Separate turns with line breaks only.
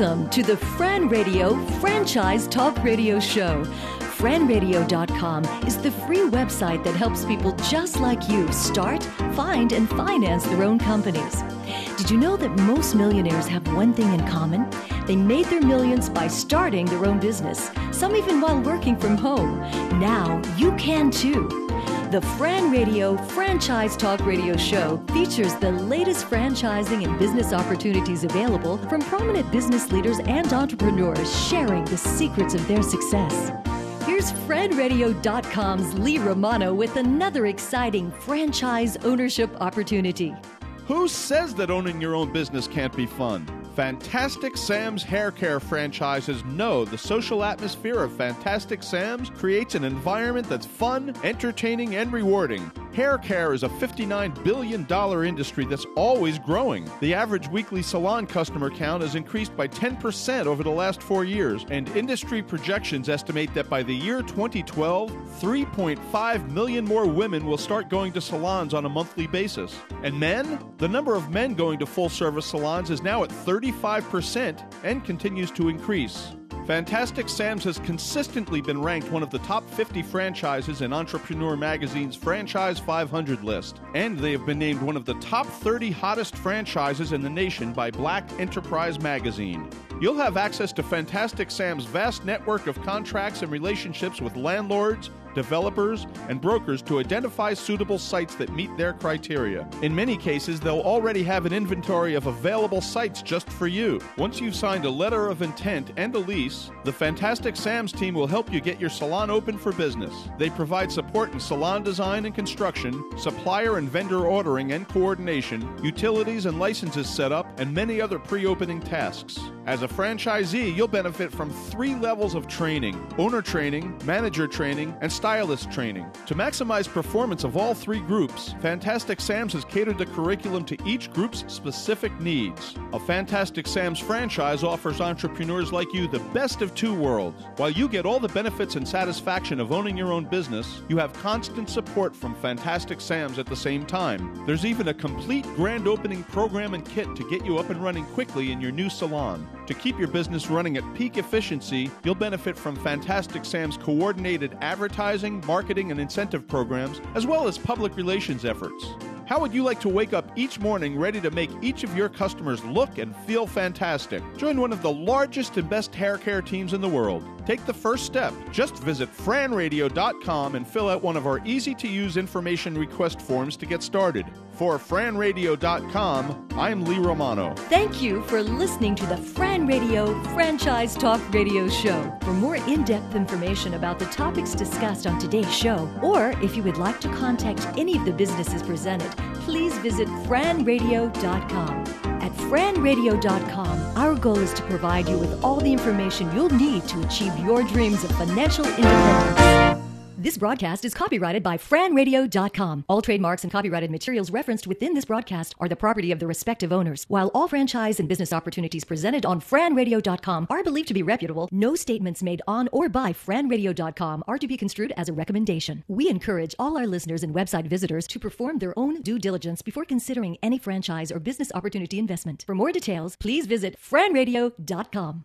Welcome to the Fran Radio Franchise Talk Radio Show. FranRadio.com is the free website that helps people just like you start, find, and finance their own companies. Did you know that most millionaires have one thing in common? They made their millions by starting their own business, some even while working from home. Now you can too. The Fran Radio Franchise Talk Radio Show features the latest franchising and business opportunities available from prominent business leaders and entrepreneurs sharing the secrets of their success. Here's FranRadio.com's Lee Romano with another exciting franchise ownership opportunity.
Who says that owning your own business can't be fun? Fantastic Sam's hair care franchises know the social atmosphere of Fantastic Sam's creates an environment that's fun, entertaining, and rewarding. Hair care is a $59 billion industry that's always growing. The average weekly salon customer count has increased by 10% over the last four years, and industry projections estimate that by the year 2012, 3.5 million more women will start going to salons on a monthly basis. And men? The number of men going to full service salons is now at 35% and continues to increase. Fantastic Sam's has consistently been ranked one of the top 50 franchises in Entrepreneur Magazine's Franchise 500 list, and they have been named one of the top 30 hottest franchises in the nation by Black Enterprise Magazine. You'll have access to Fantastic Sam's vast network of contracts and relationships with landlords, developers, and brokers to identify suitable sites that meet their criteria. In many cases, they'll already have an inventory of available sites just for you. Once you've signed a letter of intent and a lease, the Fantastic Sam's team will help you get your salon open for business. They provide support in salon design and construction, supplier and vendor ordering and coordination, utilities and licenses setup, and many other pre opening tasks. As a franchisee, you'll benefit from three levels of training owner training, manager training, and stylist training. To maximize performance of all three groups, Fantastic Sam's has catered the curriculum to each group's specific needs. A Fantastic Sam's franchise offers entrepreneurs like you the best of two worlds. While you get all the benefits and satisfaction of owning your own business, you have constant support from Fantastic Sam's at the same time. There's even a complete grand opening program and kit to get you up and running quickly in your new salon. To keep your business running at peak efficiency, you'll benefit from Fantastic Sam's coordinated advertising, marketing, and incentive programs, as well as public relations efforts. How would you like to wake up each morning ready to make each of your customers look and feel fantastic? Join one of the largest and best hair care teams in the world. Take the first step. Just visit franradio.com and fill out one of our easy to use information request forms to get started. For franradio.com, I'm Lee Romano.
Thank you for listening to the Fran Radio Franchise Talk Radio Show. For more in depth information about the topics discussed on today's show, or if you would like to contact any of the businesses presented, please visit franradio.com. At franradio.com, our goal is to provide you with all the information you'll need to achieve your dreams of financial independence. This broadcast is copyrighted by franradio.com. All trademarks and copyrighted materials referenced within this broadcast are the property of the respective owners. While all franchise and business opportunities presented on franradio.com are believed to be reputable, no statements made on or by franradio.com are to be construed as a recommendation. We encourage all our listeners and website visitors to perform their own due diligence before considering any franchise or business opportunity investment. For more details, please visit franradio.com.